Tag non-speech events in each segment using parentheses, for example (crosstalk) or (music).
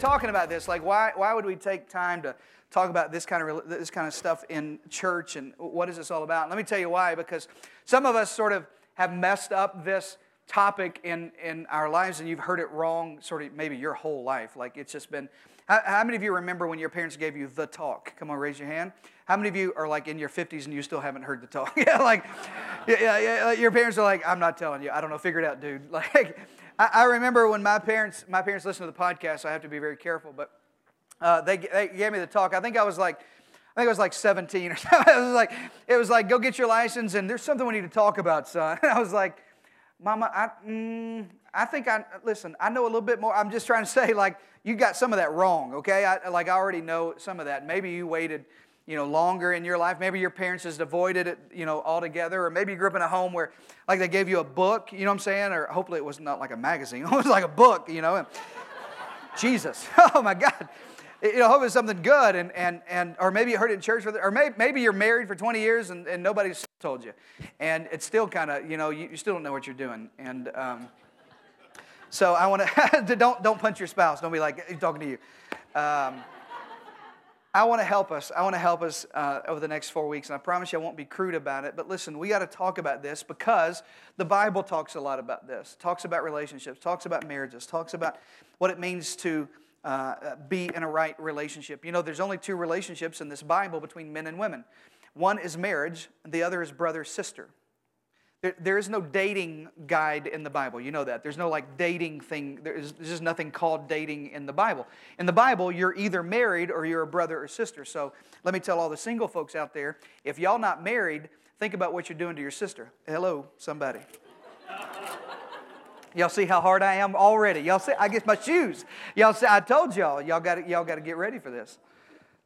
talking about this? Like, why, why would we take time to talk about this kind of this kind of stuff in church and what is this all about? let me tell you why. Because some of us sort of have messed up this topic in in our lives, and you've heard it wrong, sort of maybe your whole life. Like it's just been. How, how many of you remember when your parents gave you the talk? Come on, raise your hand. How many of you are like in your 50s and you still haven't heard the talk? (laughs) yeah, like, yeah, yeah, yeah, your parents are like, I'm not telling you. I don't know. Figure it out, dude. (laughs) Like, I, I remember when my parents, my parents listened to the podcast. So I have to be very careful, but uh, they, they gave me the talk. I think I was like, I think I was like 17 or (laughs) something. It was like, it was like, go get your license, and there's something we need to talk about, son. And (laughs) I was like, Mama, I, mm, I think I listen. I know a little bit more. I'm just trying to say, like, you got some of that wrong, okay? I, like, I already know some of that. Maybe you waited, you know, longer in your life. Maybe your parents just avoided it, you know, altogether. Or maybe you grew up in a home where, like, they gave you a book. You know what I'm saying? Or hopefully it was not like a magazine. (laughs) It was like a book, you know. Jesus, (laughs) oh my God you know, hope it's something good, and, and, and or maybe you heard it in church, or maybe, maybe you're married for 20 years and, and nobody's told you. And it's still kind of, you know, you, you, still don't know what you're doing. And um, so I want to, (laughs) don't, don't punch your spouse. Don't be like, he's talking to you. Um, I want to help us. I want to help us uh, over the next four weeks, and I promise you I won't be crude about it. But listen, we got to talk about this because the Bible talks a lot about this. Talks about relationships, talks about marriages, talks about what it means to uh, be in a right relationship. You know, there's only two relationships in this Bible between men and women one is marriage, the other is brother sister. There, there is no dating guide in the Bible. You know that. There's no like dating thing. There's, there's just nothing called dating in the Bible. In the Bible, you're either married or you're a brother or sister. So let me tell all the single folks out there if y'all not married, think about what you're doing to your sister. Hello, somebody. (laughs) Y'all see how hard I am already. Y'all see, I get my shoes. Y'all see, I told y'all, y'all got y'all got to get ready for this.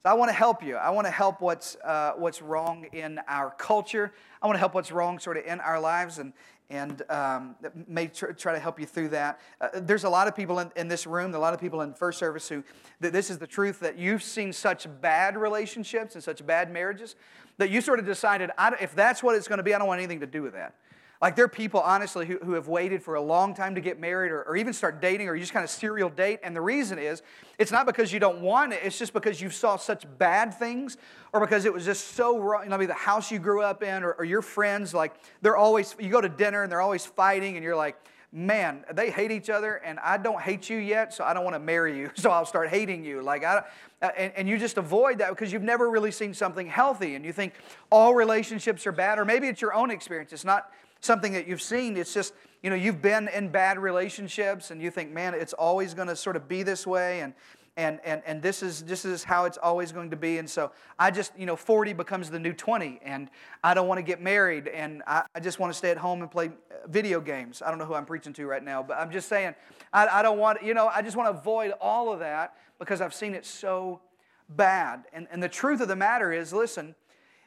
So I want to help you. I want to help what's uh, what's wrong in our culture. I want to help what's wrong sort of in our lives, and and um, may tr- try to help you through that. Uh, there's a lot of people in, in this room, a lot of people in first service who that this is the truth that you've seen such bad relationships and such bad marriages that you sort of decided if that's what it's going to be, I don't want anything to do with that. Like there are people, honestly, who, who have waited for a long time to get married or, or even start dating or you just kind of serial date. And the reason is, it's not because you don't want it, it's just because you saw such bad things or because it was just so wrong. You know, I mean, the house you grew up in or, or your friends, like they're always, you go to dinner and they're always fighting and you're like, man, they hate each other, and I don't hate you yet, so I don't want to marry you, (laughs) so I'll start hating you. Like, I, uh, and, and you just avoid that because you've never really seen something healthy, and you think all relationships are bad, or maybe it's your own experience. It's not something that you've seen. It's just, you know, you've been in bad relationships and you think, man, it's always going to sort of be this way. And, and, and, and this, is, this is how it's always going to be. And so I just, you know, 40 becomes the new 20, and I don't want to get married, and I, I just want to stay at home and play uh, video games. I don't know who I'm preaching to right now, but I'm just saying, I, I don't want, you know, I just want to avoid all of that because I've seen it so bad. And, and the truth of the matter is, listen,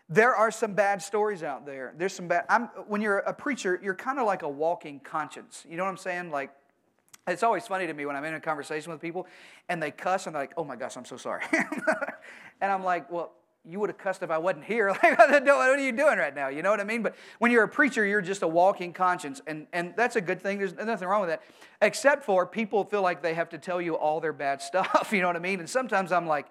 there are some bad stories out there. There's some bad. I'm, when you're a preacher, you're kind of like a walking conscience. You know what I'm saying? Like, it's always funny to me when I'm in a conversation with people and they cuss and they're like, oh my gosh, I'm so sorry. (laughs) and I'm like, well, you would have cussed if I wasn't here. (laughs) Like, what are you doing right now? You know what I mean? But when you're a preacher, you're just a walking conscience. And, and that's a good thing. There's nothing wrong with that. Except for people feel like they have to tell you all their bad (laughs) stuff. You know what I mean? And sometimes I'm like,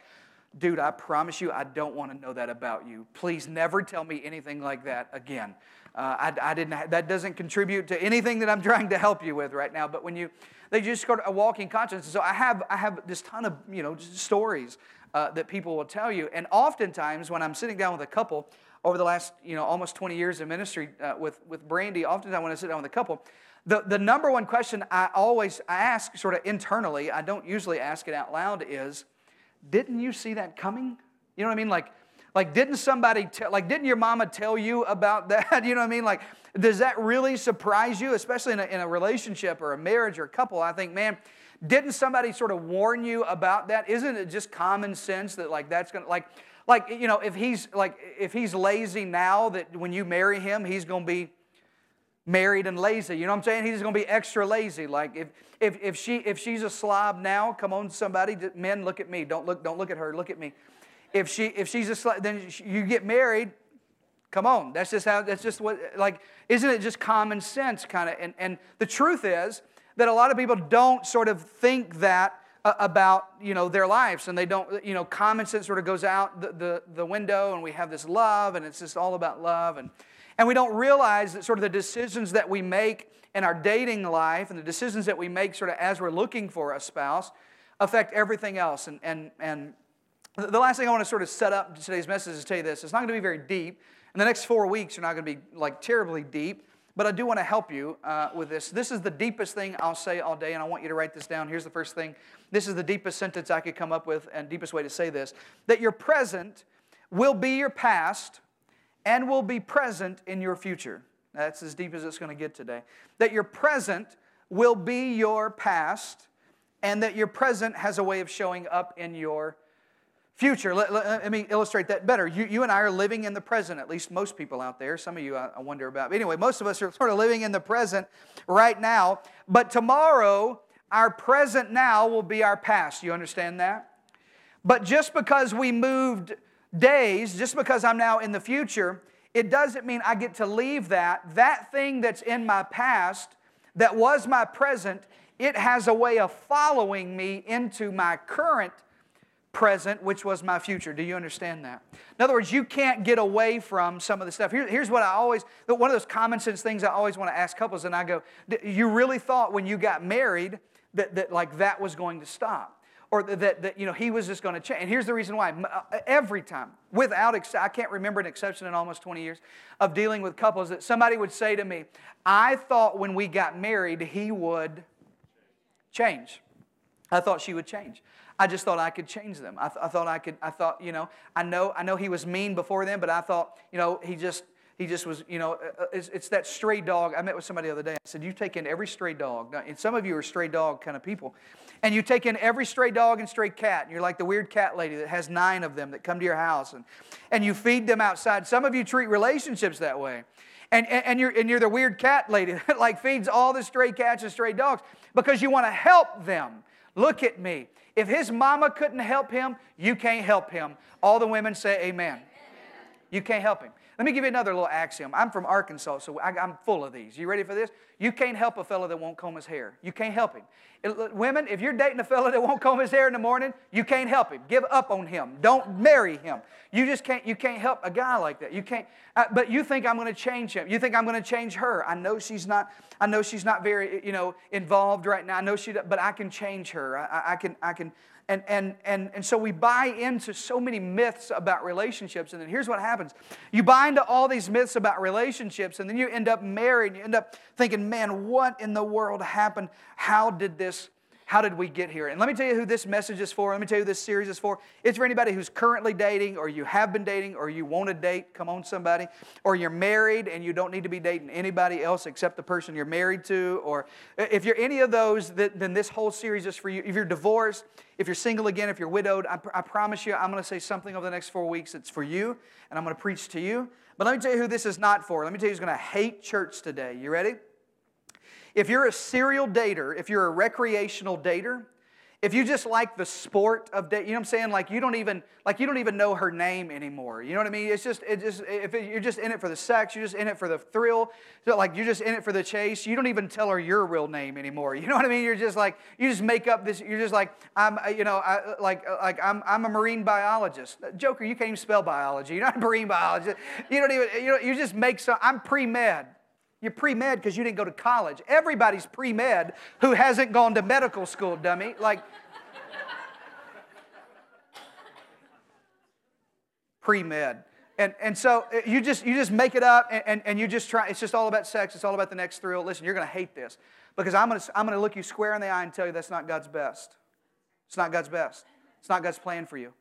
dude, I promise you, I don't want to know that about you. Please never tell me anything like that again. Uh, I, I, didn't. That doesn't contribute to anything that I'm (laughs) trying to help you with right now. But when you, they just got a walking conscience. So I have, I have this ton of, you know, stories uh, that people will tell you. And oftentimes, when I'm sitting down with a couple over the last, you know, almost 20 years of ministry uh, with with Brandy, oftentimes when I sit down with a couple, the, the number one question I always I ask, sort of internally, I don't usually ask it out loud, is didn't you see that coming? You know what I mean? Like, like didn't somebody tell, like, didn't your mama tell you about (laughs) that? You know what I mean? Like, does that really surprise you, especially in a, in a relationship or a marriage or a couple? I think, man, didn't somebody sort of warn you about that? Isn't it just common sense that like that's gonna like like you know if he's like if he's lazy now that when you marry him he's gonna be married and lazy. You know what I'm saying? He's going to be extra lazy. Like if, if, if, she, if she's a slob now, come on, somebody, men, look at me. Don't look, don't look at her, look at me. If, she, if she's a slob, then you get married, come on. That's just how, that's just what, like, isn't it just common sense kind of? And, and the truth is that a lot of people don't sort of think that uh, about you know their lives and they don't you know common sense sort of goes out the, the, the window and we have this love and it's just all about love and and we don't realize that sort of the decisions that we make in our dating life and the decisions that we make sort of as we're looking for a spouse affect everything else and and and the last thing I want to sort of set up today's message is to tell you this. It's not going to be very deep. In the next four weeks, you're not going to be like terribly deep, but I do want to help you uh, with this. This is the deepest thing I'll say all day, and I want you to write this down. Here's the first thing. This is the deepest sentence I could come up with, and deepest way to say this that your present will be your past and will be present in your future. That's as deep as it's going to get today. That your present will be your past, and that your present has a way of showing up in your Future, let, let, let, me illustrate that better. You, you and I are living in the present, at least most people out there. Some of you I, I wonder about. But anyway, most of us are sort of living in the present right now. But tomorrow, our present now will be our past. You understand that? But just because we moved days, just because I'm now in the future, it doesn't mean I get to leave that. That thing that's in my past, that was my present, it has a way of following me into my current present, which was my future. Do you understand that? In other words, you can't get away from some of the stuff. Here, here's what I always, one of those common sense things I always want to ask couples, and I go, you really thought when you got married that, that like that was going to stop? Or that, that, you know, he was just going to change. And here's the reason why. Uh, every time, without, I can't remember an exception in almost 20 years of dealing with couples, that somebody would say to me, I thought when we got married, he would change. I thought she would change. I just thought I could change them. I, th- I thought I could, I thought, you know, I know, I know he was mean before then, but I thought, you know, he just, he just was, you know, uh, uh, it's, it's, that stray dog. I met with somebody the other day. I said, You take in every stray dog. And some of you are stray dog kind of people. And you take in every stray dog and stray cat. And you're like the weird cat lady that has nine of them that come to your house. And, and you feed them outside. Some of you treat relationships that way. And, and, and, you're, and you're the weird cat lady (laughs) that like feeds all the stray cats and stray dogs because you want to help them. Look at me. If his mama couldn't help him, you can't help him. All the women say amen. amen. You can't help him. Let me give you another little axiom. I'm from Arkansas, so I, am full of these. You ready for this? You can't help a fellow that won't comb his hair. You can't help him. It, women, if you're dating a fellow that won't comb his hair in the morning, you can't help him. Give up on him. Don't marry him. You just can't. You can't help a guy like that. You can't. Uh, but you think I'm going to change him. You think I'm going to change her. I know she's not. I know she's not very, you know, involved right now. I know she. But I can change her. I, I can. I can. And, and, and, and so we buy into so many myths about relationships. And then here's what happens you buy into all these myths about relationships, and then you end up married. You end up thinking, man, what in the world happened? How did this how did we get here? And let me tell you who this message is for. Let me tell you who this series is for. It's for anybody who's currently dating, or you have been dating, or you want to date. Come on, somebody. Or you're married and you don't need to be dating anybody else except the person you're married to. Or if you're any of those, then this whole series is for you. If you're divorced, if you're single again, if you're widowed, I, I promise you, I'm going to say something over the next four weeks that's for you, and I'm going to preach to you. But let me tell you who this is not for. Let me tell you who's going to hate church today. You ready? If you're a serial dater, if you're a recreational dater, if you just like the sport of dating, you know what I'm saying? Like you don't even like you don't even know her name anymore. You know what I mean? It's just it just if it, you're just in it for the sex, you're just in it for the thrill. Like you're just in it for the chase. You don't even tell her your real name anymore. You know what I mean? You're just like you just make up this. You're just like I'm uh, you know I, uh, like uh, like I'm I'm a marine biologist. Joker, you can't even spell biology. You're not a marine biologist. You don't even you know you just make some. I'm pre med. You're pre med because you didn't go to college. Everybody's pre med who hasn't gone to medical school, dummy. Like, pre med. And, and so uh, you just, you just make it up and, and, and, you just try, it's just all about sex, it's all about the next thrill. Listen, you're going to hate this because I'm going to, I'm going to look you square in the eye and tell you that's not God's best. It's not God's best. It's not God's plan for you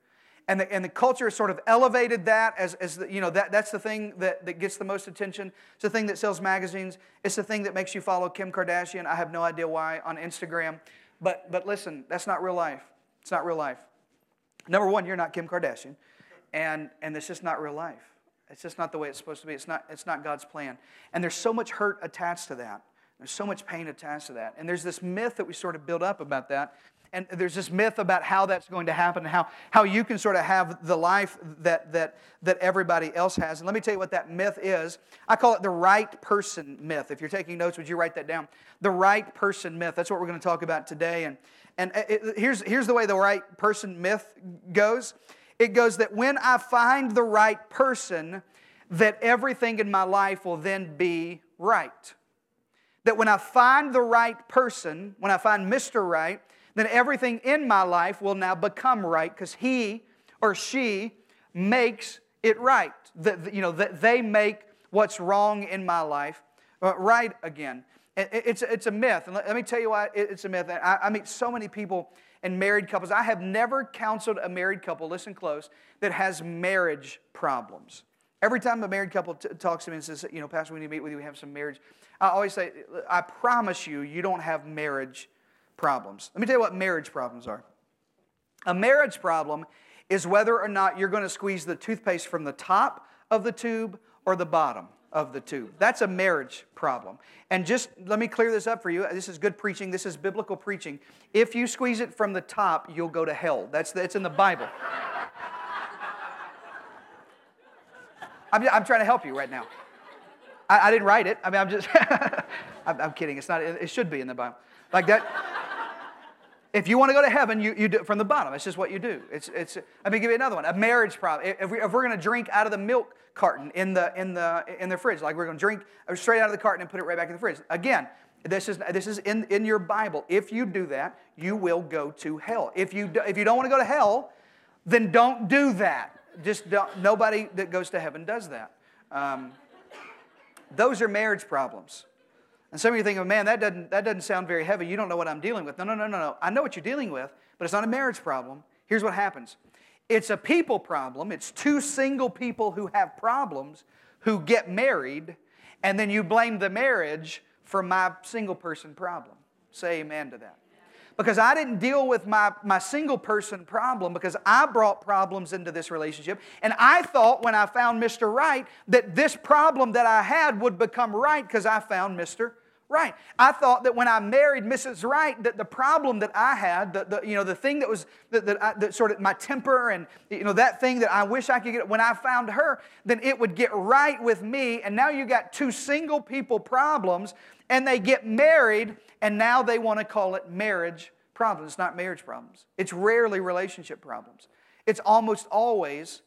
and the, and the culture has sort of elevated that as, as the, you know, that, that's the thing that, that gets the most attention. It's the thing that sells magazines. It's the thing that makes you follow Kim Kardashian. I have no idea why on Instagram. But, but listen, that's not real life. It's not real life. Number one, you're not Kim Kardashian. And, and it's just not real life. It's just not the way it's supposed to be. It's not, it's not God's plan. And there's so much hurt attached to that. There's so much pain attached to that. And there's this myth that we sort of build up about that. And there's this myth about how that's going to happen and how, how you can sort of have the life that, that, that everybody else has. And let me tell you what that myth is. I call it the right person myth. If you're taking notes, would you write that down? The right person myth. That's what we're going to talk about today. And, and uh, it, here's, here's the way the right person myth goes it goes that when I find the right person, that everything in my life will then be right. That when I find the right person, when I find Mr. Right, then everything in my life will now become right because he or she makes it right. That, you know, that they make what's wrong in my life uh, right again. It's, it's a myth. And let me tell you why it's a myth. I, I meet so many people and married couples. I have never counseled a married couple, listen close, that has marriage problems. Every time a married couple t- talks to me and says, you know, Pastor, we need to meet with you, we have some marriage, I always say, I promise you, you don't have marriage problems. Let me tell you what marriage problems are. A marriage problem is whether or not you're going to squeeze the toothpaste from the top of the tube or the bottom of the tube. That's a marriage problem. And just let me clear this up for you. This is good preaching. This is biblical preaching. If you squeeze it from the top, you'll go to hell. That's, that's in the Bible. (laughs) I'm, I'm trying to help you right now. I, I didn't write it. I mean, I'm just, (laughs) I'm, I'm, kidding. It's not, it should be in the Bible. Like that. If you want to go to heaven, you, you do it from the bottom. It's just what you do. It's, it's, let me give you another one. A marriage problem. If, we, if we're going to drink out of the milk carton in the, in the, in the fridge, like we're going to drink straight out of the carton and put it right back in the fridge. Again, this is, this is in, in your Bible. If you do that, you will go to hell. If you, do, if you don't want to go to hell, then don't do that. Just don't, nobody that goes to heaven does that. Um, those are marriage problems. And some of you think, oh, man, that doesn't, that doesn't sound very heavy. You don't know what I'm dealing with. No, no, no, no, no. I know what you're dealing with, but it's not a marriage problem. Here's what happens it's a people problem. It's two single people who have problems who get married, and then you blame the marriage for my single person problem. Say amen to that because I didn't deal with my, my single person problem because I brought problems into this relationship. And I thought when I found Mr. Right that this problem that I had would become right because I found Mr. Right. I thought that when I married Mrs. Right, that the problem that I had, the, the you know, the thing that was that, that, I, that sort of my temper and you know that thing that I wish I could get when I found her, then it would get right with me. And now you got two single people problems, and they get married, and now they want to call it marriage problems. It's not marriage problems. It's rarely relationship problems. It's almost always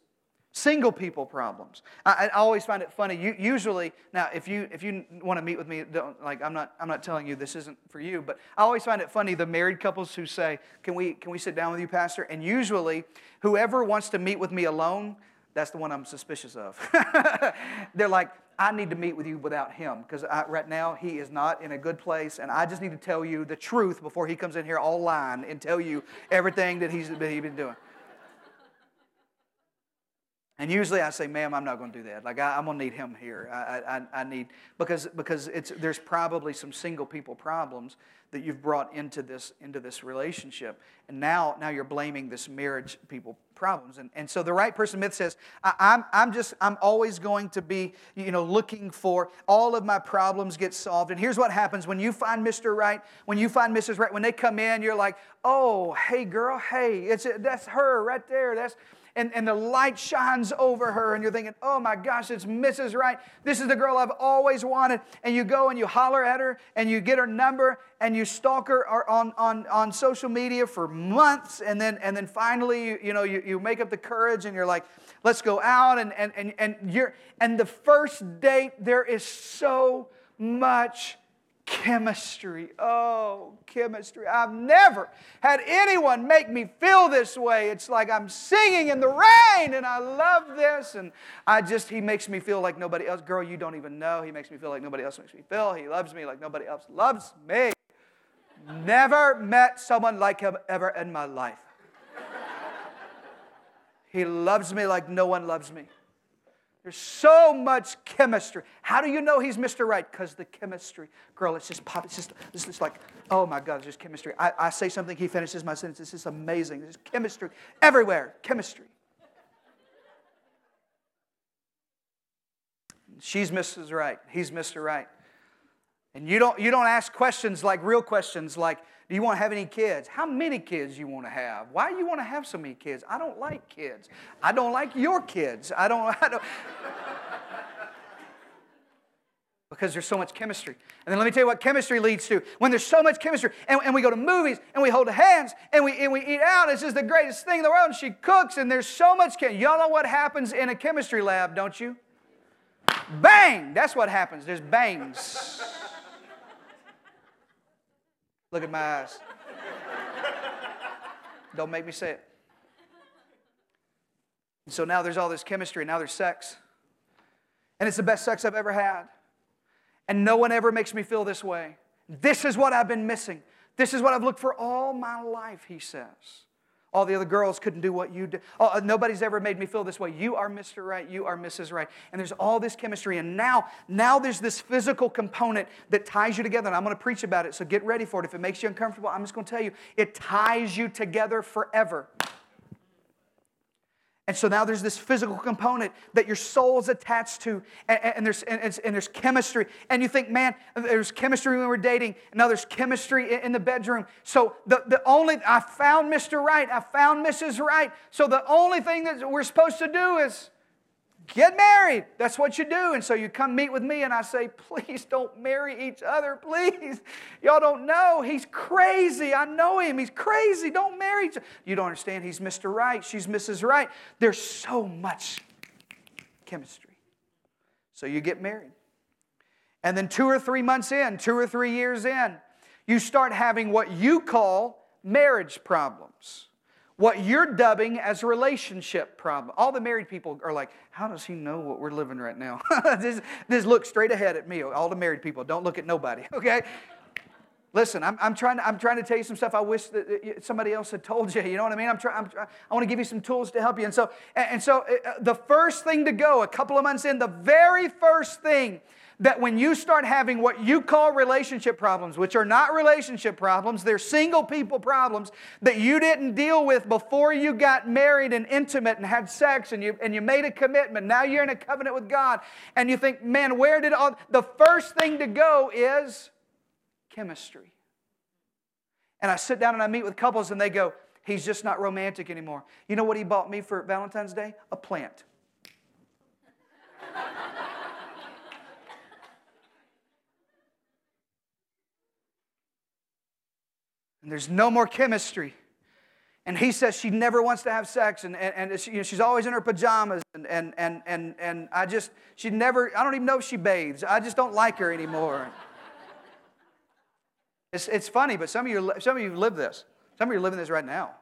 single people problems. I, I always find it funny. You, usually, now if you if you want to meet with me, don't, like I'm not I'm not telling you this isn't for you, but I always find it funny the married couples who say, "Can we can we sit down with you, pastor?" And usually, whoever wants to meet with me alone, that's the one I'm suspicious of. (laughs) They're like, I need to meet with you without him because right now he is not in a good place, and I just need to tell you the truth before he comes in here all lying and tell you everything that that he's been doing. And usually I say, ma'am, I'm not going to do that. Like, I, am going to need him here. I, I, I need, because, because it's, there's probably some single people problems that you've brought into this, into this relationship. And now, now you're blaming this marriage people problems. And, and so the right person myth says, I, I'm, I'm just, I'm always going to be, you know, looking for all of my problems get solved. And here's what happens when you find Mr. Right, when you find Mrs. Right, when they come in, you're like, oh, hey, girl, hey, it's, that's her right there. That's, and, and the light shines over her, and you're thinking, oh my gosh, it's Mrs. Right. This is the girl I've always wanted. And you go and you holler at her, and you get her number, and you stalk her on, on, on social media for months, and then, and then finally, you, you know, you, you make up the courage, and you're like, let's go out, and, and, and, and, you're, and the first date, there is so much chemistry. Oh, chemistry. I've never had anyone make me feel this way. It's like I'm singing in the rain and I love this. And I just, he makes me feel like nobody else. Girl, you don't even know. He makes me feel like nobody else makes me feel. He loves me like nobody else loves me. Never met someone like him ever in my life. He loves me like no one loves me. There's so much chemistry. How do you know he's Mr. Right? Because the chemistry. Girl, it's just pop. It's just, it's just like, oh my God, it's just chemistry. I, I say something, he finishes my sentence. It's just amazing. There's chemistry everywhere. Chemistry. She's Mrs. Right. He's Mr. Right. And you don't, you don't ask questions like real questions like, Do you want to have any kids? How many kids you want to have? Why do you want to have so many kids? I don't like kids. I don't like your kids. I don't. (laughs) I don't. because there's so much chemistry. And then let me tell you what chemistry leads to. When there's so much chemistry, and, and we go to movies, and we hold hands, and we, and we eat out, it's just the greatest thing in the world, and she cooks, and there's so much chemistry. Y'all know what happens in a chemistry lab, don't you? Bang! That's what happens. There's bangs. Look at my eyes. Don't make me say it. So now there's all this chemistry, now there's sex. And it's the best sex I've ever had. And no one ever makes me feel this way. This is what I've been missing. This is what I've looked for all my life, he says. All the other girls couldn't do what you did. Oh, uh, nobody's ever made me feel this way. You are Mr. Right. You are Mrs. Right. And there's all this chemistry. And now, now there's this physical component that ties you together. And I'm going to preach about it. So get ready for it. If it makes you uncomfortable, I'm just going to tell you it ties you together forever. And so now there's this physical component that your soul is attached to, and, and there's, and, and, there's chemistry. And you think, man, there's chemistry when we're dating, and now there's chemistry in, in the bedroom. So the, the only, I found Mr. Right, I found Mrs. Right. So the only thing that we're supposed to do is Get married. That's what you do. And so you come meet with me, and I say, please don't marry each other, please. (laughs) Y'all don't know. He's crazy. I know him. He's crazy. Don't marry each other. You don't understand. He's Mr. Right. She's Mrs. Right. There's so much chemistry. So you get married. And then two or three months in, two or three years in, you start having what you call marriage problems what you're dubbing as a relationship problem. All the married people are like, How does he know what we're living right now? (laughs) just, just look straight ahead at me, all the married people. Don't look at nobody, (laughs) okay? Listen, I'm, I'm, trying to, I'm trying to tell you some stuff I wish that somebody else had told you. You know what I mean? I'm, try, I'm try, I want to give you some tools to help you. And so, and so uh, the first thing to go, a couple of months in, the very first thing that when you start having what you call relationship problems, which are not relationship problems, they're single people problems that you didn't deal with before you got married and intimate and had sex and you, and you made a commitment. Now you're in a covenant with God and you think, man, where did all the first thing to go is chemistry. And I sit down and I meet with couples and they go, he's just not romantic anymore. You know what he bought me for Valentine's Day? A plant. And there's no more chemistry. And he says she never wants to have sex, and, and, and she, you know, she's always in her pajamas, and, and, and, and, and I just, she never, I don't even know if she bathes. I just don't like her anymore. It's, it's funny, but some of, you, some of you live this. Some of you are living this right now.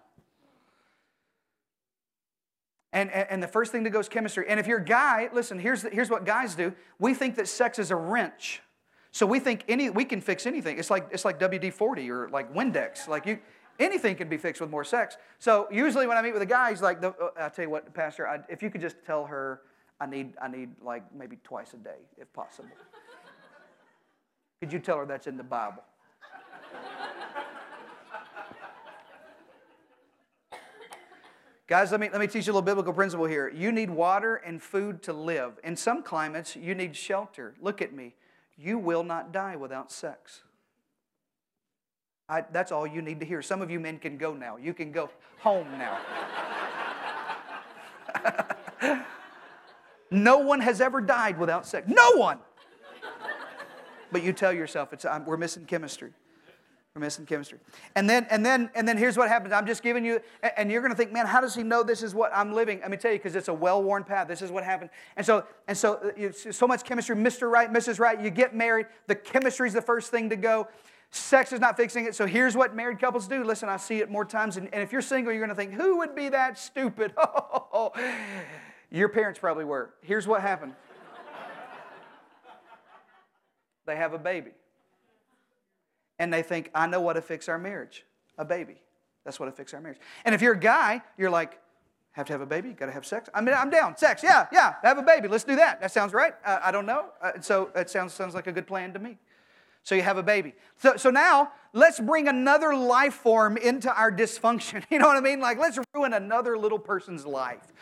And, and, and the first thing that goes chemistry. And if you're a guy, listen, here's, the, here's what guys do. We think that sex is a wrench. So we think any we can fix anything. It's like it's like WD-40 or like Windex. Like you anything can be fixed with more sex. So usually when I meet with a guy, he's like, uh, I tell you what, Pastor, I, if you could just tell her I need I need like maybe twice a day if possible. (laughs) could you tell her that's in the Bible? (laughs) Guys, let me, let me teach you a little biblical principle here. You need water and food to live. In some climates, you need shelter. Look at me you will not die without sex. I, that's all you need to hear. Some of you men can go now. You can go home now. (laughs) no one has ever died without sex. No one. But you tell yourself, it's, we're missing chemistry. We're missing chemistry. And then, and then, and then here's what happens. I'm just giving you, and you're to think, man, how does he know this is what I'm living? Let me tell you, because it's a well-worn path. This is what happened. And so, and so, uh, so much chemistry. Mr. Right, Mrs. Right. You get married. The chemistry's the first thing to go. Sex is not fixing it. So here's what married couples do. Listen, I see it more times. And, and if you're single, you're to think, who would be that stupid? (laughs) Your parents probably were. Here's what happened. they have a baby and they think, I know what to fix our marriage a baby. That's what to fix our marriage. And if you're a guy, you're like, have to have a baby? Got to have sex? I mean, I'm down. Sex, yeah, yeah. Have a baby. Let's do that. That sounds right. Uh, I don't know. Uh, so it sounds sounds like a good plan to me. So you have a baby. So so now let's bring another life form into our dysfunction. (laughs) You know what I mean? Like let's ruin another little person's life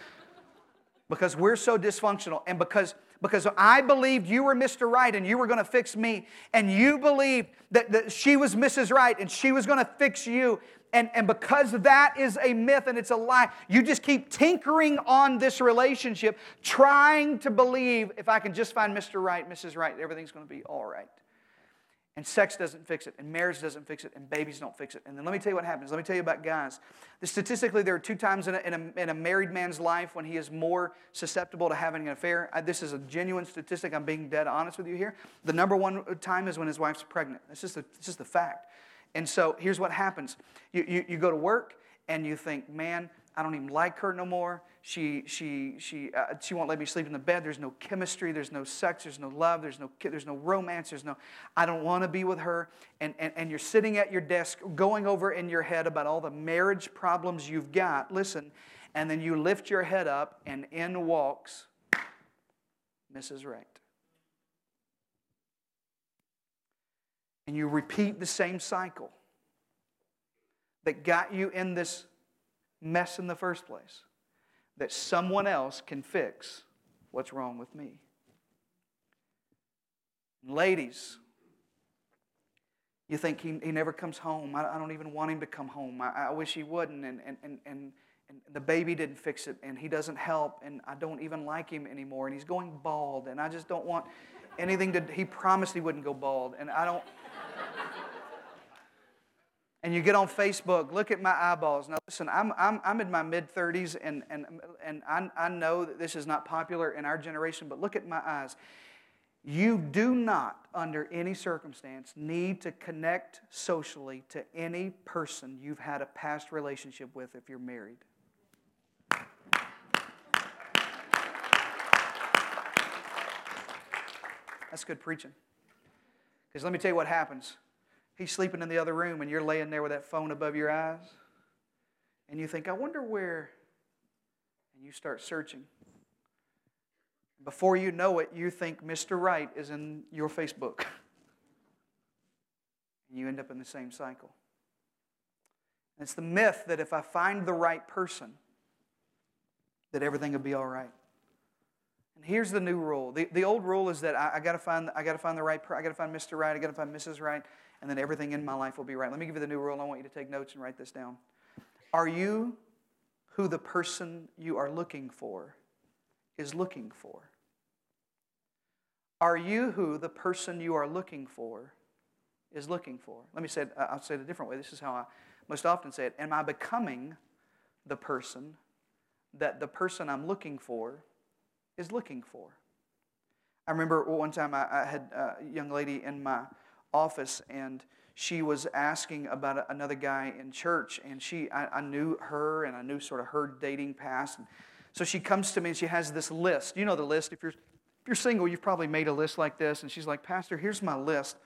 because we're so dysfunctional and because because I believed you were Mr. Right and you were going to fix me, and you believed that, that she was Mrs. Right and she was going to fix you. And, and because that is a myth and it's a lie, you just keep tinkering on this relationship, trying to believe if I can just find Mr. Right, Mrs. Right, everything's going to be all right. And sex doesn't fix it, and marriage doesn't fix it, and babies don't fix it. And then let me tell you what happens. Let me tell you about guys. Statistically, there are two times in a, in a, in a married man's life when he is more susceptible to having an affair. I, this is a genuine statistic. I'm being dead honest with you here. The number one time is when his wife's pregnant. It's just the, it's just a fact. And so here's what happens you, you, you go to work, and you think, man, I don't even like her no more. She, she, she, uh, she won't let me sleep in the bed. There's no chemistry. There's no sex. There's no love. There's no, there's no romance. There's no, I don't want to be with her. And, and, and you're sitting at your desk going over in your head about all the marriage problems you've got. Listen, and then you lift your head up, and in walks Mrs. Right. And you repeat the same cycle that got you in this mess in the first place that someone else can fix what's wrong with me. Ladies, you think he, he never comes home. I, I don't even want him to come home. I, I wish he wouldn't. And, and, and, and, and the baby didn't fix it, and he doesn't help, and I don't even like him anymore, and he's going bald, and I just don't want anything to. He promised he wouldn't go bald, and I don't and you get on Facebook, look at my eyeballs. Now, listen, I'm, I'm, I'm in my mid 30s, and, and, and I, I know that this is not popular in our generation, but look at my eyes. You do not, under any circumstance, need to connect socially to any person you've had a past relationship with if you're married. That's good preaching. Because let me tell you what happens He's sleeping in the other room, and you're laying there with that phone above your eyes. And you think, I wonder where. And you start searching. Before you know it, you think Mr. Right is in your Facebook. (laughs) And you end up in the same cycle. And it's the myth that if I find the right person, that everything will be all right. And here's the new rule. The, the old rule is that I, I gotta find I gotta find the right I gotta find Mr. Right, I gotta find Mrs. Right and then everything in my life will be right. Let me give you the new rule. I want you to take notes and write this down. Are you who the person you are looking for is looking for? Are you who the person you are looking for is looking for? Let me say it, I'll say it a different way. This is how I most often say it. Am I becoming the person that the person I'm looking for is looking for? I remember one time I, I had a young lady in my office and she was asking about another guy in church and she I, I, knew her and i knew sort of her dating past. And so she comes to me and she has this list. You know the list. If you're if you're single you've probably made a list like this. And she's like pastor here's my list.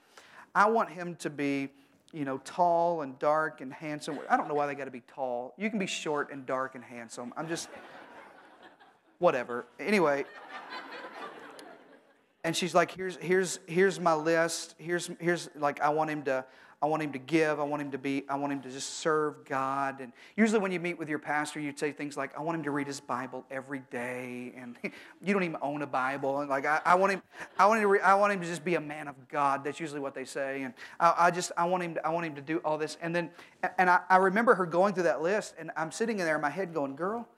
I want him to be you know tall and dark and handsome. I don't know why they got to be tall. You can be short and dark and handsome. I'm just whatever. Anyway and she's like, here's, here's, here's my list. Here's, here's like, I want him to, I want him to give. I want him to be, I want him to just serve God. And usually when you meet with your pastor, you'd say things like, I want him to read his Bible every day. And (laughs) you don't even own a Bible. And like, I, I want him, I want him to, re, I want him to just be a man of God. That's usually what they say. And I, I just, I want him to, I want him to do all this. And then, and I, I remember her going through that list and I'm sitting in there in my head going, girl,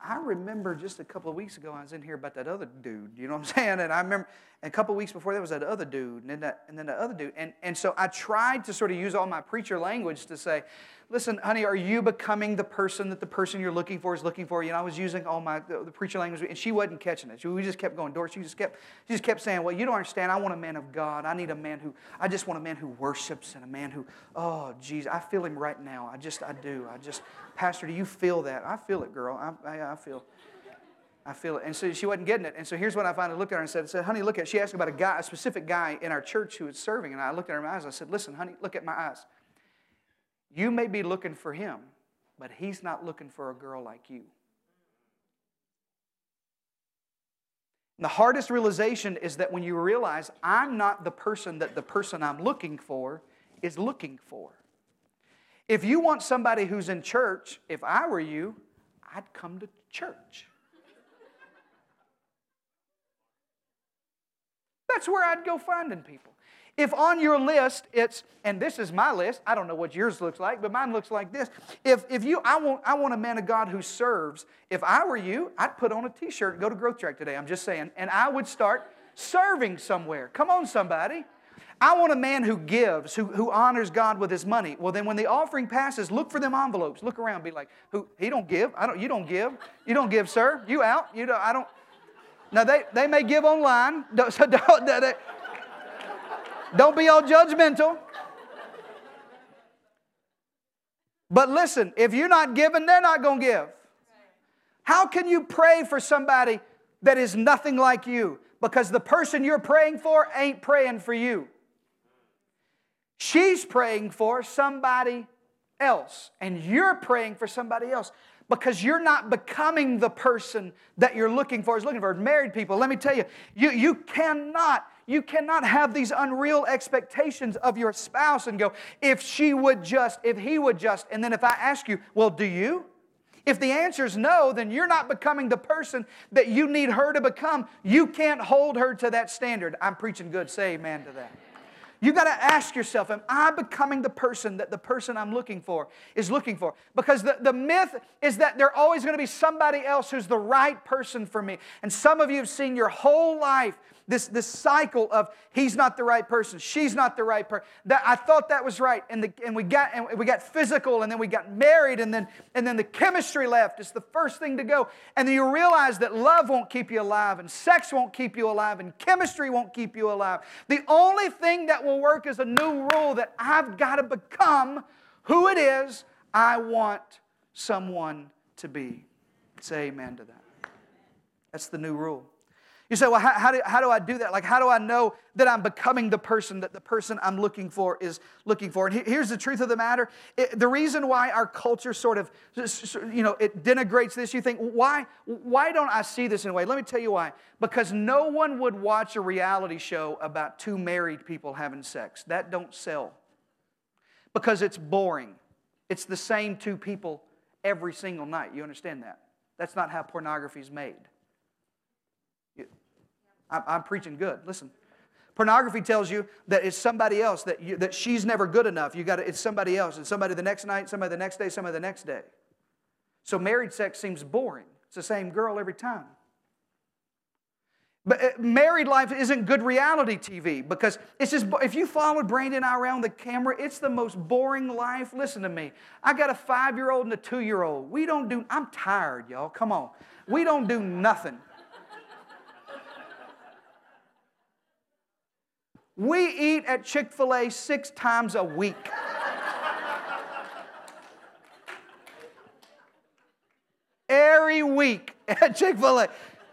I remember just a couple of weeks ago, I was in here about that other dude. You know what I'm (laughs) saying? And I remember and a couple of weeks before that was that other dude, and then that, and then the other dude. And, and so I tried to sort of use all my preacher language to say, listen, honey, are you becoming the person that the person you're looking for is looking for? You know, I was using all my the, the preacher language, and she wasn't catching it. we just kept going, Doris. She just kept, she just kept saying, well, you don't understand. I want a man of God. I need a man who, I just want a man who worships and a man who, oh, geez, I feel him right now. I just, I do. I just, Pastor, do you feel that? I feel it, girl. I, I, I feel I feel it. And so she wasn't getting it. And so here's what I finally looked at her and said, said, honey, look at, she asked about a guy, a specific guy in our church who was serving. And I looked at her in my eyes. I said, listen, honey, look at my eyes. You may be looking for him, but he's not looking for a girl like you. And the hardest realization is that when you realize I'm not the person that the person I'm looking for is looking for. If you want somebody who's in church, if I were you, I'd come to church. That's where I'd go finding people. If on your list it's, and this is my list, I don't know what yours looks like, but mine looks like this. If, if you, I want, I want a man of God who serves. If I were you, I'd put on a t-shirt and go to Growth Track today. I'm just saying. And I would start serving somewhere. Come on, somebody. I want a man who gives, who, who honors God with his money. Well, then when the offering passes, look for them envelopes. Look around, be like, who he don't give. I don't, you don't give. You don't give, sir. You out. You don't, I don't. Now they, they may give online. (laughs) So don't, they, don't be all judgmental. But listen, if you're not giving, they're not going to give. How can you pray for somebody that is nothing like you? Because the person you're praying for ain't praying for you. She's praying for somebody else, and you're praying for somebody else because you're not becoming the person that you're looking for is looking for. Married people, let me tell you, you, you cannot you cannot have these unreal expectations of your spouse and go, if she would just, if he would just, and then if I ask you, well, do you? If the answer is no, then you're not becoming the person that you need her to become. You can't hold her to that standard. I'm preaching good. Say amen to that. You got to ask yourself, am I becoming the person that the person I'm looking for is looking for? Because the, the myth is that there's always going to be somebody else who's the right person for me. And some of you have seen your whole life this, this cycle of he's not the right person, she's not the right person. That I thought that was right, and, the, and we got and we got physical, and then we got married, and then and then the chemistry left. It's the first thing to go, and then you realize that love won't keep you alive, and sex won't keep you alive, and chemistry won't keep you alive. The only thing that will work is a new rule that I've got to become who it is I want someone to be. Say amen to that. That's the new rule. You say, well, how, how, do, how do I do that? Like, how do I know that I'm becoming the person that the person I'm looking for is looking for? And here's the truth of the matter. It, the reason why our culture sort of, you know, it denigrates this, you think, why, why don't I see this in a way? Let me tell you why. Because no one would watch a reality show about two married people having sex. That don't sell. Because it's boring. It's the same two people every single night. You understand that? That's not how pornography is made. I'm preaching good. Listen. Pornography tells you that it's somebody else, that, you, that she's never good enough. You got it's somebody else. and somebody the next night, somebody the next day, somebody the next day. So married sex seems boring. It's the same girl every time. But uh, married life isn't good reality TV because it's just, if you followed Brandon and I around the camera, it's the most boring life. Listen to me. I got a five year old and a two year old. We don't do, I'm tired, y'all. Come on. We don't do nothing. We eat at Chick fil A six times a week. Every week at Chick fil A.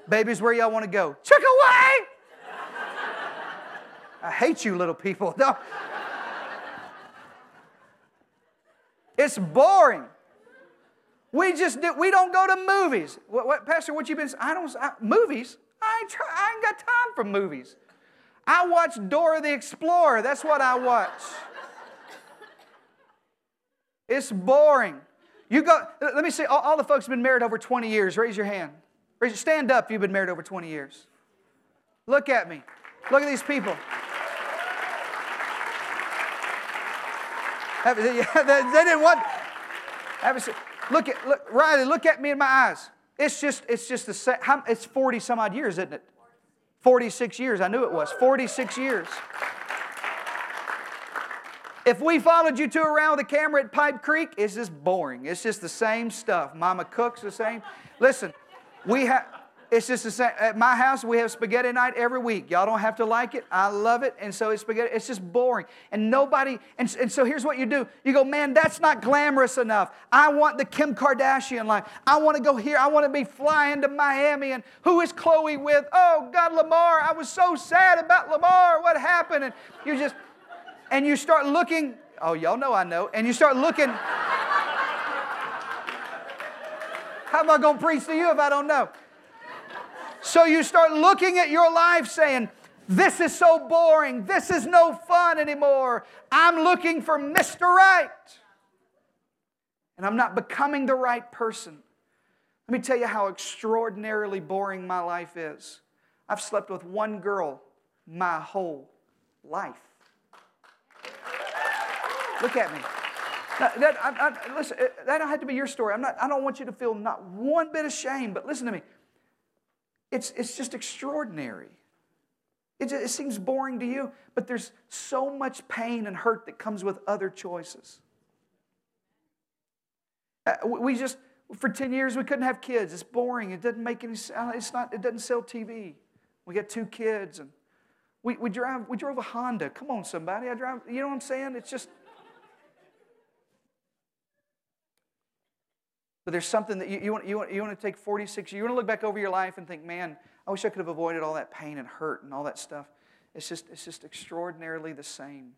Babies, where y'all want to go? Chick away! I hate you, little people. No. It's boring. We just do, we don't go to movies. What, what Pastor? What you been? I don't I, movies. I ain't, try, I ain't got time for movies. I watch Dora the Explorer. That's what I watch. It's boring. You go, let me see, all, all the folks have been married over 20 years. Raise your hand. Raise, stand up if you've been married over 20 years. Look at me. Look at these people. (laughs) they didn't want. Look at look, Riley. Look at me in my eyes. It's just it's just the same. It's forty some odd years, isn't it? 46 years. I knew it was. 46 years. If we followed you two around with a camera at Pipe Creek, it's just boring. It's just the same stuff. Mama cooks the same. Listen, we have. It's just the same. At my house, we have spaghetti night every week. Y'all don't have to like it. I love it. And so it's spaghetti. It's just boring. And nobody, and, and so here's what you do. You go, man, that's not glamorous enough. I want the Kim Kardashian life. I want to go here. I want to be flying to Miami. And who is Khloé with? Oh, God, Lamar. I was so sad about Lamar. What happened? And you just, and you start looking. Oh, y'all know I know. And you start looking. How am I going to preach to you if I don't know? So you start looking at your life saying, This is so boring. This is no fun anymore. I'm looking for Mr. Right. And I'm not becoming the right person. Let me tell you how extraordinarily boring my life is. I've slept with one girl my whole life. Look at me. Now, that, I, I, listen, uh, that don't have to be your story. I'm not, I don't want you to feel not one bit of shame, but listen to me. It's, it's just extraordinary. It, just, it seems boring to you, but there's so much pain and hurt that comes with other choices. Uh, we just, for 10 years, we couldn't have kids. It's boring. It doesn't make any sense. It's not, it doesn't sell TV. We got two kids and we, we, drive, we drove a Honda. Come on, somebody. I drive, you know what I'm saying? It's just, But there's something that you, you, want, you, want, you want to take 46 you want to look back over your life and think, man, I wish I could have avoided all that pain and hurt and all that stuff. It's just, it's just extraordinarily the same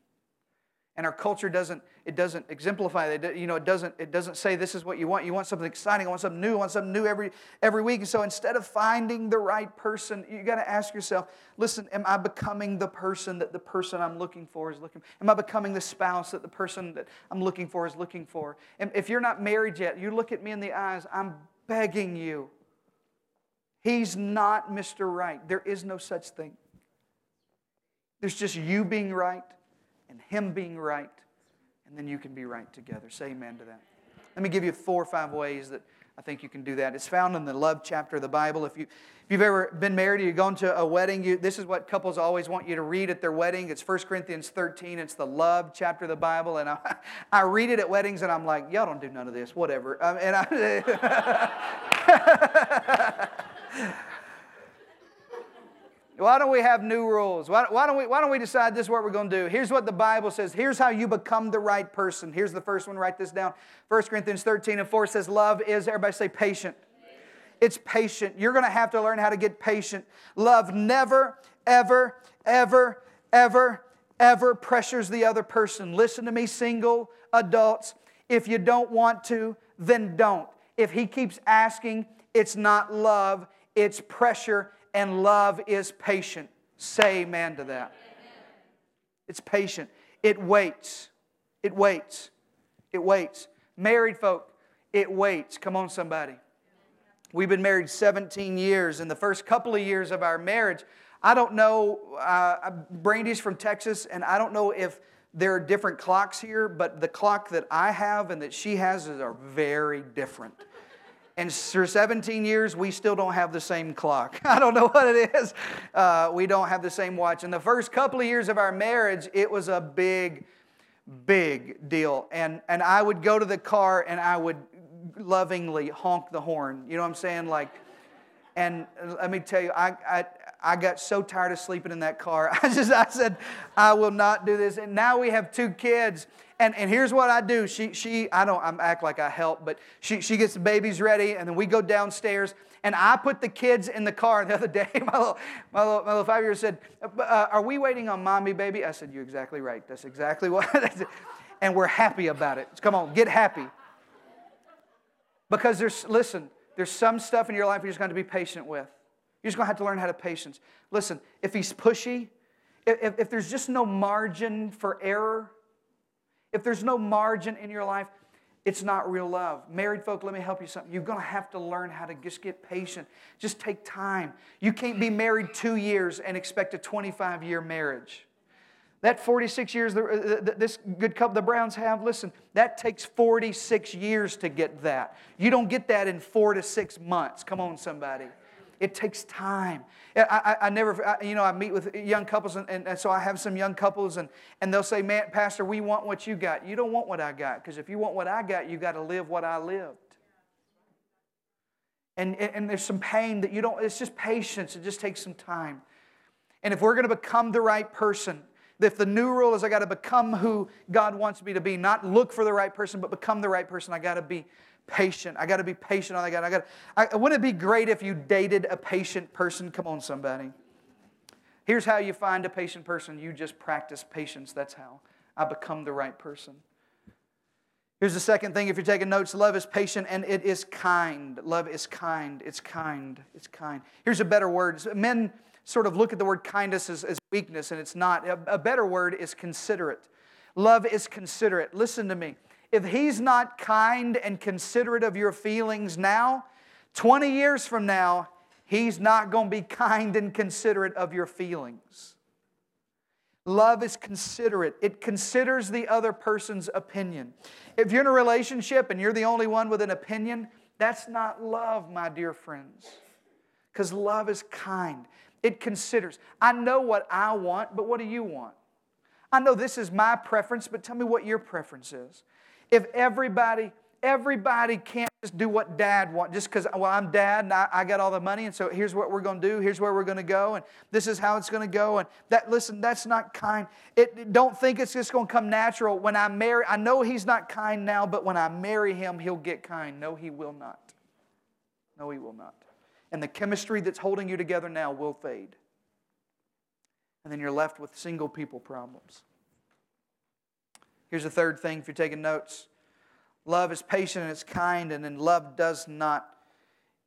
and our culture doesn't it doesn't exemplify that. You know it doesn't it doesn't say this is what you want. You want something exciting. I want something new. I want something new every every week. And so instead of finding the right person you got to ask yourself listen am i becoming the person that the person i'm looking for is looking for? am i becoming the spouse that the person that i'm looking for is looking for? And if you're not married yet you look at me in the eyes i'm begging you. He's not mr right. There is no such thing. There's just you being right and Him being right, and then you can be right together. Say amen to that. Let me give you four or five ways that I think you can do that. It's found in the love chapter of the Bible. If, you, if you've ever been married or you've gone to a wedding, you, this is what couples always want you to read at their wedding. It's 1 Corinthians 13. It's the love chapter of the Bible. And I, (laughs) I read it at weddings and I'm like, y'all don't do none of this, whatever. Um, and I. (laughs) (laughs) Why don't we have new rules? Why, why, don't we, why don't we decide this is what we're going to do? Here's what the Bible says. Here's how you become the right person. Here's the first one. Write this down. 1 Corinthians 13 and 4 says, Love is, everybody say, patient. It's patient. You're going to have to learn how to get patient. Love never, ever, ever, ever, ever pressures the other person. Listen to me, single adults. If you don't want to, then don't. If he keeps asking, it's not love, it's pressure and love is patient. Say amen to that. It's patient. It waits. It waits. It waits. Married folk, it waits. Come on, somebody. We've been married 17 years. In the first couple of years of our marriage, I don't know, uh, Brandy's from Texas, and I don't know if there are different clocks here, but the clock that I have and that she has are very different. And for 17 years, we still don't have the same clock. (laughs) I don't know what it is. Uh, we don't have the same watch. In the first couple of years of our marriage, it was a big, big deal. And, and I would go to the car and I would lovingly honk the horn. You know what I'm saying? Like, and let me tell you, I, I, I got so tired of sleeping in that car. (laughs) I just, I said, I will not do this. And now we have two kids and, and here's what I do. She, she, I don't I act like I help, but she, she gets the babies ready, and then we go downstairs, and I put the kids in the car. And (laughs) The other day, my little, my little, my little five year old said, uh, Are we waiting on mommy, baby? I said, You're exactly right. That's exactly (laughs) what. and we're happy about it. Come on, get happy. Because there's, listen, there's some stuff in your life you're just going to be patient with. You're just going to have to learn how to patience. Listen, if he's pushy, if, if there's just no margin for error, if there's no margin in your life, it's not real love. Married folk, let me help you something. You're going to have to learn how to just get patient. Just take time. You can't be married two years and expect a 25 year marriage. That 46 years uh, this good couple the Browns have, listen, that takes 46 years to get that. You don't get that in four to six months. Come on, somebody. It takes time. I, I, I never, I, you know, I meet with young couples, and, and, so I have some young couples, and, and they'll say, Man, Pastor, we want what you got. You don't want what I got, because if you want what I got, you got to live what I lived. And, and there's some pain that you don't, it's just patience. It just takes some time. And if we're going to become the right person, if the new rule is I got to become who God wants me to be, not look for the right person, but become the right person, I got to be patient. I got to be patient on that guy. I got. I, wouldn't it be great if you dated a patient person? Come on, somebody. Here's how you find a patient person. You just practice patience. That's how I become the right person. Here's the second thing. If you're taking notes, love is patient and it is kind. Love is kind. It's kind. It's kind. Here's a better word. Men sort of look at the word kindness as, as weakness, and it's not. A, a better word is considerate. Love is considerate. Listen to me. If he's not kind and considerate of your feelings now, 20 years from now, he's not going to be kind and considerate of your feelings. Love is considerate. It considers the other person's opinion. If you're in a relationship and you're the only one with an opinion, that's not love, my dear friends. Because love is kind. It considers. I know what I want, but what do you want? I know this is my preference, but tell me what your preference is. If everybody everybody can't just do what dad wants just because well i'm dad and I, I, got all the money and so here's what we're going to do here's where we're going to go and this is how it's going to go and that listen that's not kind. It, don't think it's just going to come natural. When i marry i know he's not kind now but when i marry him he'll get kind. No he will not. No he will not. And the chemistry that's holding you together now will fade. And then you're left with single people problems here's the third thing if you're taking notes Love is patient and it's kind, and then love does not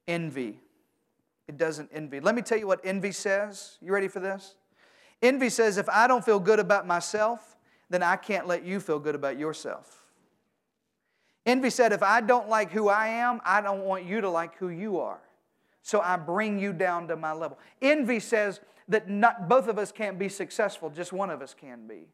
envy. It doesn't envy. Let me tell you what envy says. You ready for this? Envy says, if I don't feel good about myself, then I can't let you feel good about yourself. Envy said, if I don't like who I am, I don't want you to like who you are. So I bring you down to my level. Envy says that not, both of us can't be successful, just one of us can be.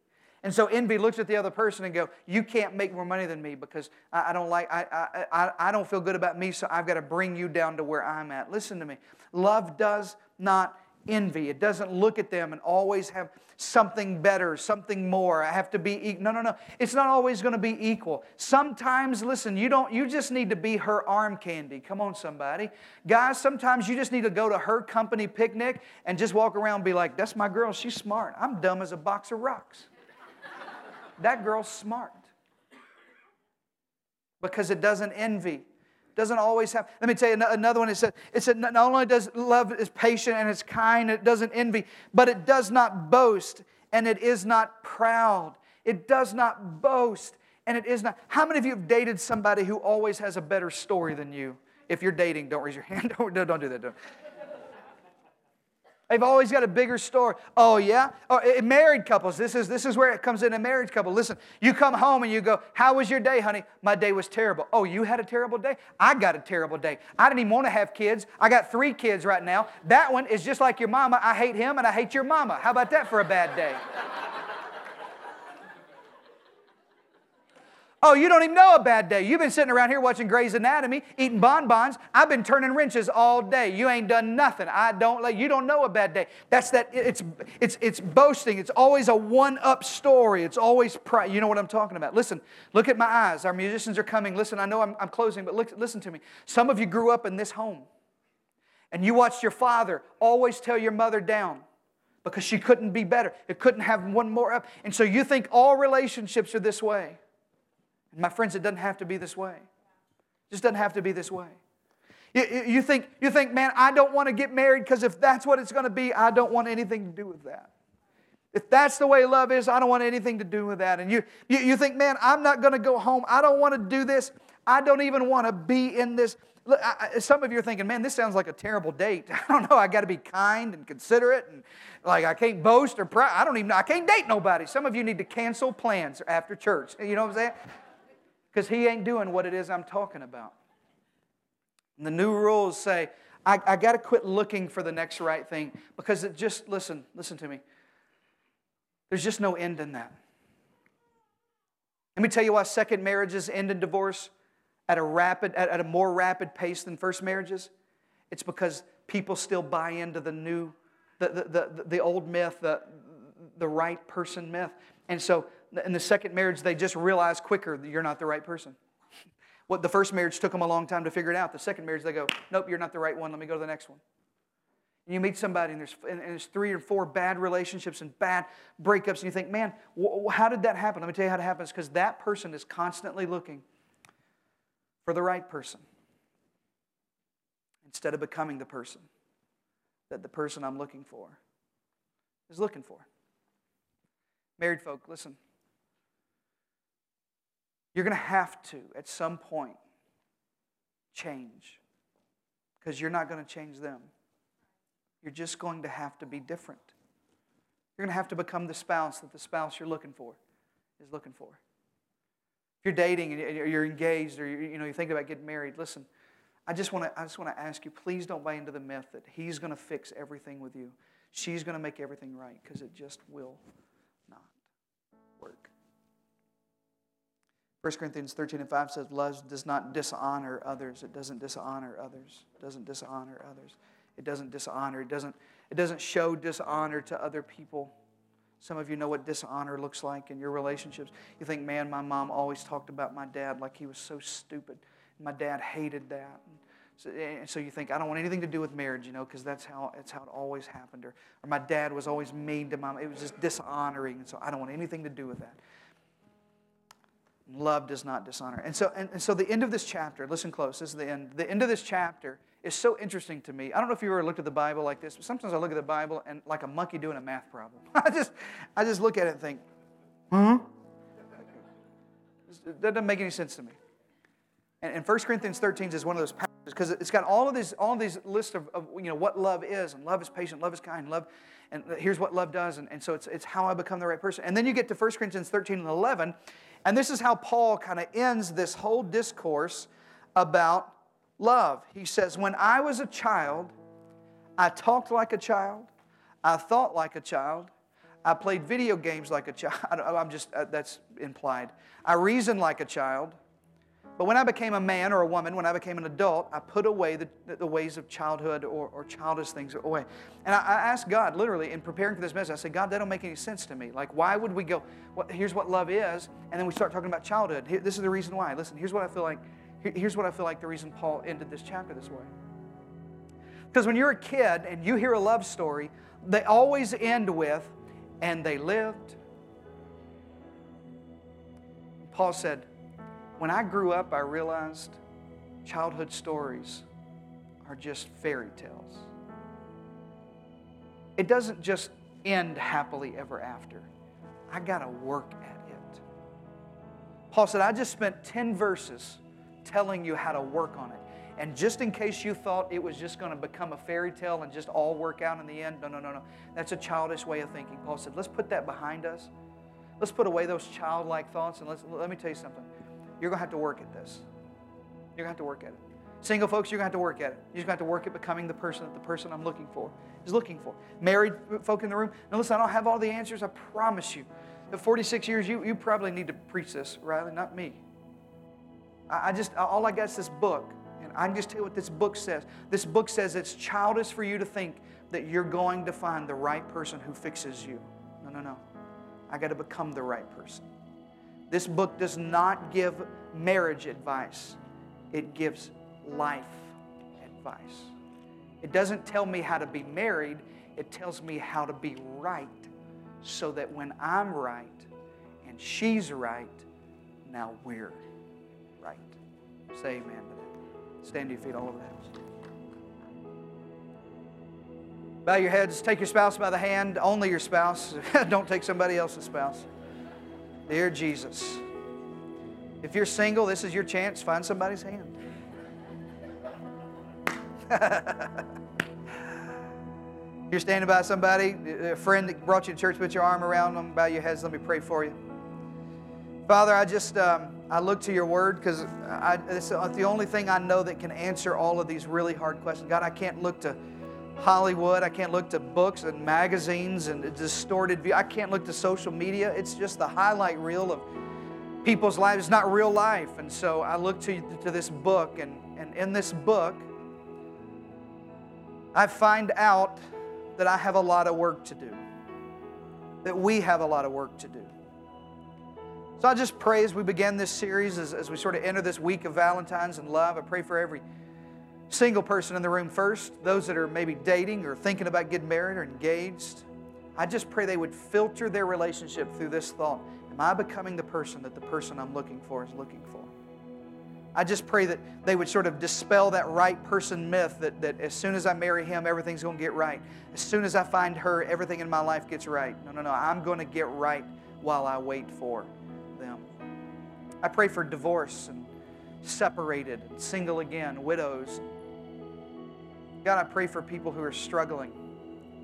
And so envy looks at the other person and go, "You can't make more money than me because I, I don't like I, I, I don't feel good about me, so I've got to bring you down to where I'm at." Listen to me. Love does not envy. It doesn't look at them and always have something better, something more. I have to be equal. No, no, no. It's not always going to be equal. Sometimes, listen, you don't you just need to be her arm candy. Come on, somebody. Guys, sometimes you just need to go to her company picnic and just walk around and be like, that's my girl. She's smart. I'm dumb as a box of rocks that girl's smart. Because it doesn't envy. Doesn't always have. Let me tell you another one. It said, it said not only does love is patient and it's kind, it doesn't envy, but it does not boast and it is not proud. It does not boast and it is not. How many of you have dated somebody who always has a better story than you? If you're dating, don't raise your (laughs) hand. Don't, don't do that. Don't. They've always got a bigger story. Oh, yeah? Oh, married couples, this is, this is where it comes in a marriage couple. Listen, you come home and you go, How was your day, honey? My day was terrible. Oh, you had a terrible day? I got a terrible day. I didn't even want to have kids. I got three kids right now. That one is just like your mama. I hate him and I hate your mama. How about that for a bad day? (laughs) Oh, you don't even know a bad day. You've been sitting around here watching Grey's Anatomy, eating bonbons. I've been turning wrenches all day. You ain't done nothing. I don't let you don't know a bad day. That's that it's it's it's boasting. It's always a one-up story. It's always pride. You know what I'm talking about. Listen, look at my eyes. Our musicians are coming. Listen, I know I'm, I'm closing, but look, listen to me. Some of you grew up in this home. And you watched your father always tell your mother down because she couldn't be better. It couldn't have one more up. And so you think all relationships are this way. My friends, it doesn't have to be this way. It just doesn't have to be this way. You, you, think, you think, man, I don't want to get married because if that's what it's going to be, I don't want anything to do with that. If that's the way love is, I don't want anything to do with that. And you, you, you think, man, I'm not going to go home. I don't want to do this. I don't even want to be in this. Look, I, some of you are thinking, man, this sounds like a terrible date. (laughs) I don't know. I got to be kind and considerate, and like I can't boast or proud. I don't even. I can't date nobody. Some of you need to cancel plans after church. (laughs) You know what I'm saying? Because he ain't doing what it is I'm talking about. And the new rules say, I, I got to quit looking for the next right thing because it just, listen, listen to me. There's just no end in that. Let me tell you why second marriages end in divorce at a rapid, at, at a more rapid pace than first marriages. It's because people still buy into the new, the, the, the, the old myth, the, the right person myth. And so in the second marriage, they just realize quicker that you're not the right person. (laughs) What the first marriage took them a long time to figure it out. The second marriage, they go, nope, you're not the right one. Let me go to the next one. And you meet somebody, and there's, and there's three or four bad relationships and bad breakups, and you think, man, wh- how did that happen? Let me tell you how it happens because that person is constantly looking for the right person instead of becoming the person that the person I'm looking for is looking for. Married folk, listen. You're going to have to, at some point, change because you're not going to change them. You're just going to have to be different. You're going to have to become the spouse that the spouse you're looking for is looking for. If you're dating and you're engaged or you know you think about getting married, listen. I just want to I just want to ask you, please don't buy into the myth that he's going to fix everything with you. She's going to make everything right because it just will 1 Corinthians 13 and 5 says, Love does not dishonor others. It doesn't dishonor others. It doesn't dishonor others. It doesn't dishonor. It doesn't, it doesn't show dishonor to other people. Some of you know what dishonor looks like in your relationships. You think, man, my mom always talked about my dad like he was so stupid. My dad hated that. So, and so you think, I don't want anything to do with marriage, you know, because that's how, that's how it always happened. Or, or my dad was always mean to mom. It was just dishonoring. And so I don't want anything to do with that. Love does not dishonor. And so, and, and so the end of this chapter, listen close, this is the end. The end of this chapter is so interesting to me. I don't know if you ever looked at the Bible like this, but sometimes I look at the Bible and like a monkey doing a math problem. (laughs) I just, I just look at it and think, huh? That doesn't make any sense to me. And, and 1 Corinthians 13 is one of those passages because it's got all of these, all of these lists of, of, you know, what love is, and love is patient, love is kind, love, and here's what love does, and, and so it's, it's how I become the right person. And then you get to 1 Corinthians 13 and 11, and this is how Paul kind of ends this whole discourse about love. He says, When I was a child, I talked like a child, I thought like a child, I played video games like a child. (laughs) I'm just, uh, that's implied. I reasoned like a child. But when I became a man or a woman, when I became an adult, I put away the, the ways of childhood or, or childish things away. And I, I, asked God, literally, in preparing for this message, I said, God, that don't make any sense to me. Like, why would we go, well, here's what love is, and then we start talking about childhood. Here, this is the reason why. Listen, here's what I feel like. Here, here's what I feel like the reason Paul ended this chapter this way. Because when you're a kid and you hear a love story, they always end with, and they lived. Paul said, when I grew up, I realized childhood stories are just fairy tales. It doesn't just end happily ever after. I got to work at it. Paul said, I just spent 10 verses telling you how to work on it. And just in case you thought it was just going to become a fairy tale and just all work out in the end, no, no, no, no. That's a childish way of thinking. Paul said, let's put that behind us. Let's put away those childlike thoughts and let's, let me tell you something. You're going to have to work at this. You're going to have to work at it. Single folks, you're going to have to work at it. You're going to have to work at becoming the person that the person I'm looking for is looking for. Married folk in the room, now listen, I don't have all the answers. I promise you. The 46 years, you, you probably need to preach this, Riley, not me. I, I just, all I got is this book. And I can just tell you what this book says. This book says it's childish for you to think that you're going to find the right person who fixes you. No, no, no. I got to become the right person. This book does not give marriage advice, it gives life advice. It doesn't tell me how to be married, it tells me how to be right so that when I'm right and she's right, now we're right. Say amen to that. Stand to your feet all over the house. Bow your heads, take your spouse by the hand, only your spouse. (laughs) Don't take somebody else's spouse. Dear Jesus, if you're single, this is your chance. Find somebody's hand. (laughs) you're standing by somebody, a friend that brought you to church, put your arm around them, bow your heads, let me pray for you. Father, I just um, I look to your word because it's the only thing I know that can answer all of these really hard questions. God, I can't look to Hollywood. I can't look to books and magazines and distorted view. I can't look to social media. It's just the highlight reel of people's lives. It's not real life. And so I look to, to this book, and, and in this book, I find out that I have a lot of work to do, that we have a lot of work to do. So I just pray as we begin this series, as, as we sort of enter this week of Valentine's and love, I pray for every single person in the room first, those that are maybe dating or thinking about getting married or engaged. I just pray they would filter their relationship through this thought Am I becoming the person that the person I'm looking for is looking for? I just pray that they would sort of dispel that right person myth that, that as soon as I marry him, everything's going to get right. As soon as I find her, everything in my life gets right. No, no, no. I'm going to get right while I wait for them. I pray for divorce and separated, single again, widows, God, I pray for people who are struggling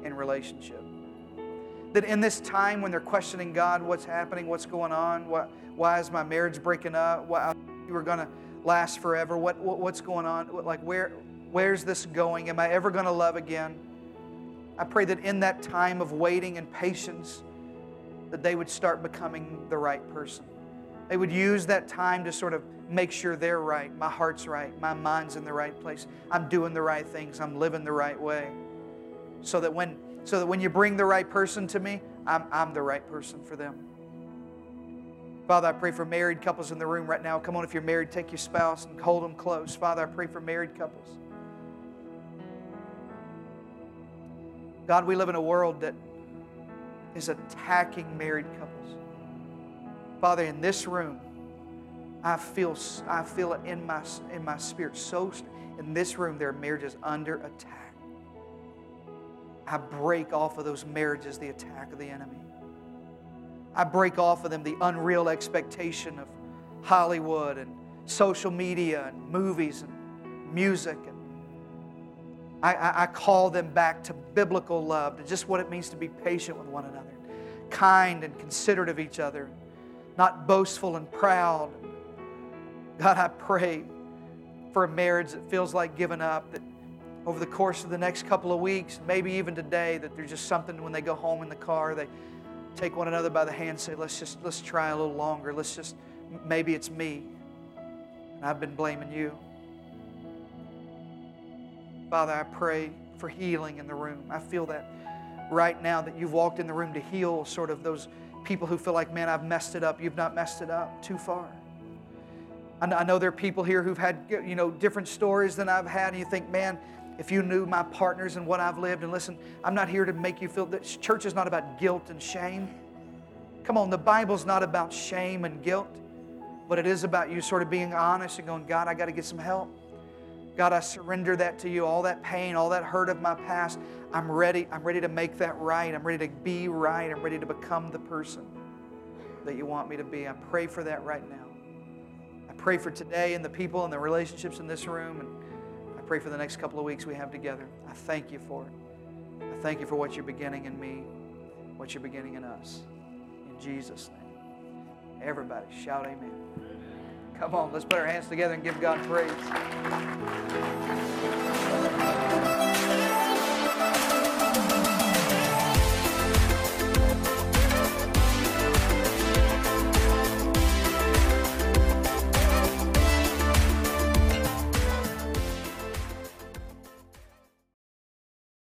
in relationship. That in this time when they're questioning God, what's happening, what's going on, what, why is my marriage breaking up, why you were going to last forever, what, what, what's going on, like where, where's this going, am I ever going to love again? I pray that in that time of waiting and patience, that they would start becoming the right person. They would use that time to sort of make sure they're right, my heart's right, my mind's in the right place, I'm doing the right things, I'm living the right way. So that when, so that when you bring the right person to me, I'm, I'm the right person for them. Father, I pray for married couples in the room right now. Come on, if you're married, take your spouse and hold them close. Father, I pray for married couples. God, we live in a world that is attacking married couples. Father, in this room, I feel, I feel it in my, in my spirit so in this room there are marriages under attack. I break off of those marriages the attack of the enemy. I break off of them the unreal expectation of Hollywood and social media and movies and music. And I, I, I call them back to biblical love, to just what it means to be patient with one another, kind and considerate of each other, not boastful and proud. God, I pray for a marriage that feels like giving up, that over the course of the next couple of weeks, maybe even today, that there's just something when they go home in the car, they take one another by the hand and say, let's just let's try a little longer. Let's just maybe it's me. And I've been blaming you. Father, I pray for healing in the room. I feel that right now that you've walked in the room to heal sort of those people who feel like, man, I've messed it up. You've not messed it up too far. I know there are people here who've had you know different stories than I've had, and you think, man, if you knew my partners and what I've lived, and listen, I'm not here to make you feel that church is not about guilt and shame. Come on, the Bible's not about shame and guilt, but it is about you sort of being honest and going, God, I got to get some help. God, I surrender that to you. All that pain, all that hurt of my past, I'm ready. I'm ready to make that right. I'm ready to be right. I'm ready to become the person that you want me to be. I pray for that right now. I pray for today and the people and the relationships in this room. And I pray for the next couple of weeks we have together. I thank you for it. I thank you for what you're beginning in me, what you're beginning in us. In Jesus' name. Everybody shout amen. Come on, let's put our hands together and give God praise.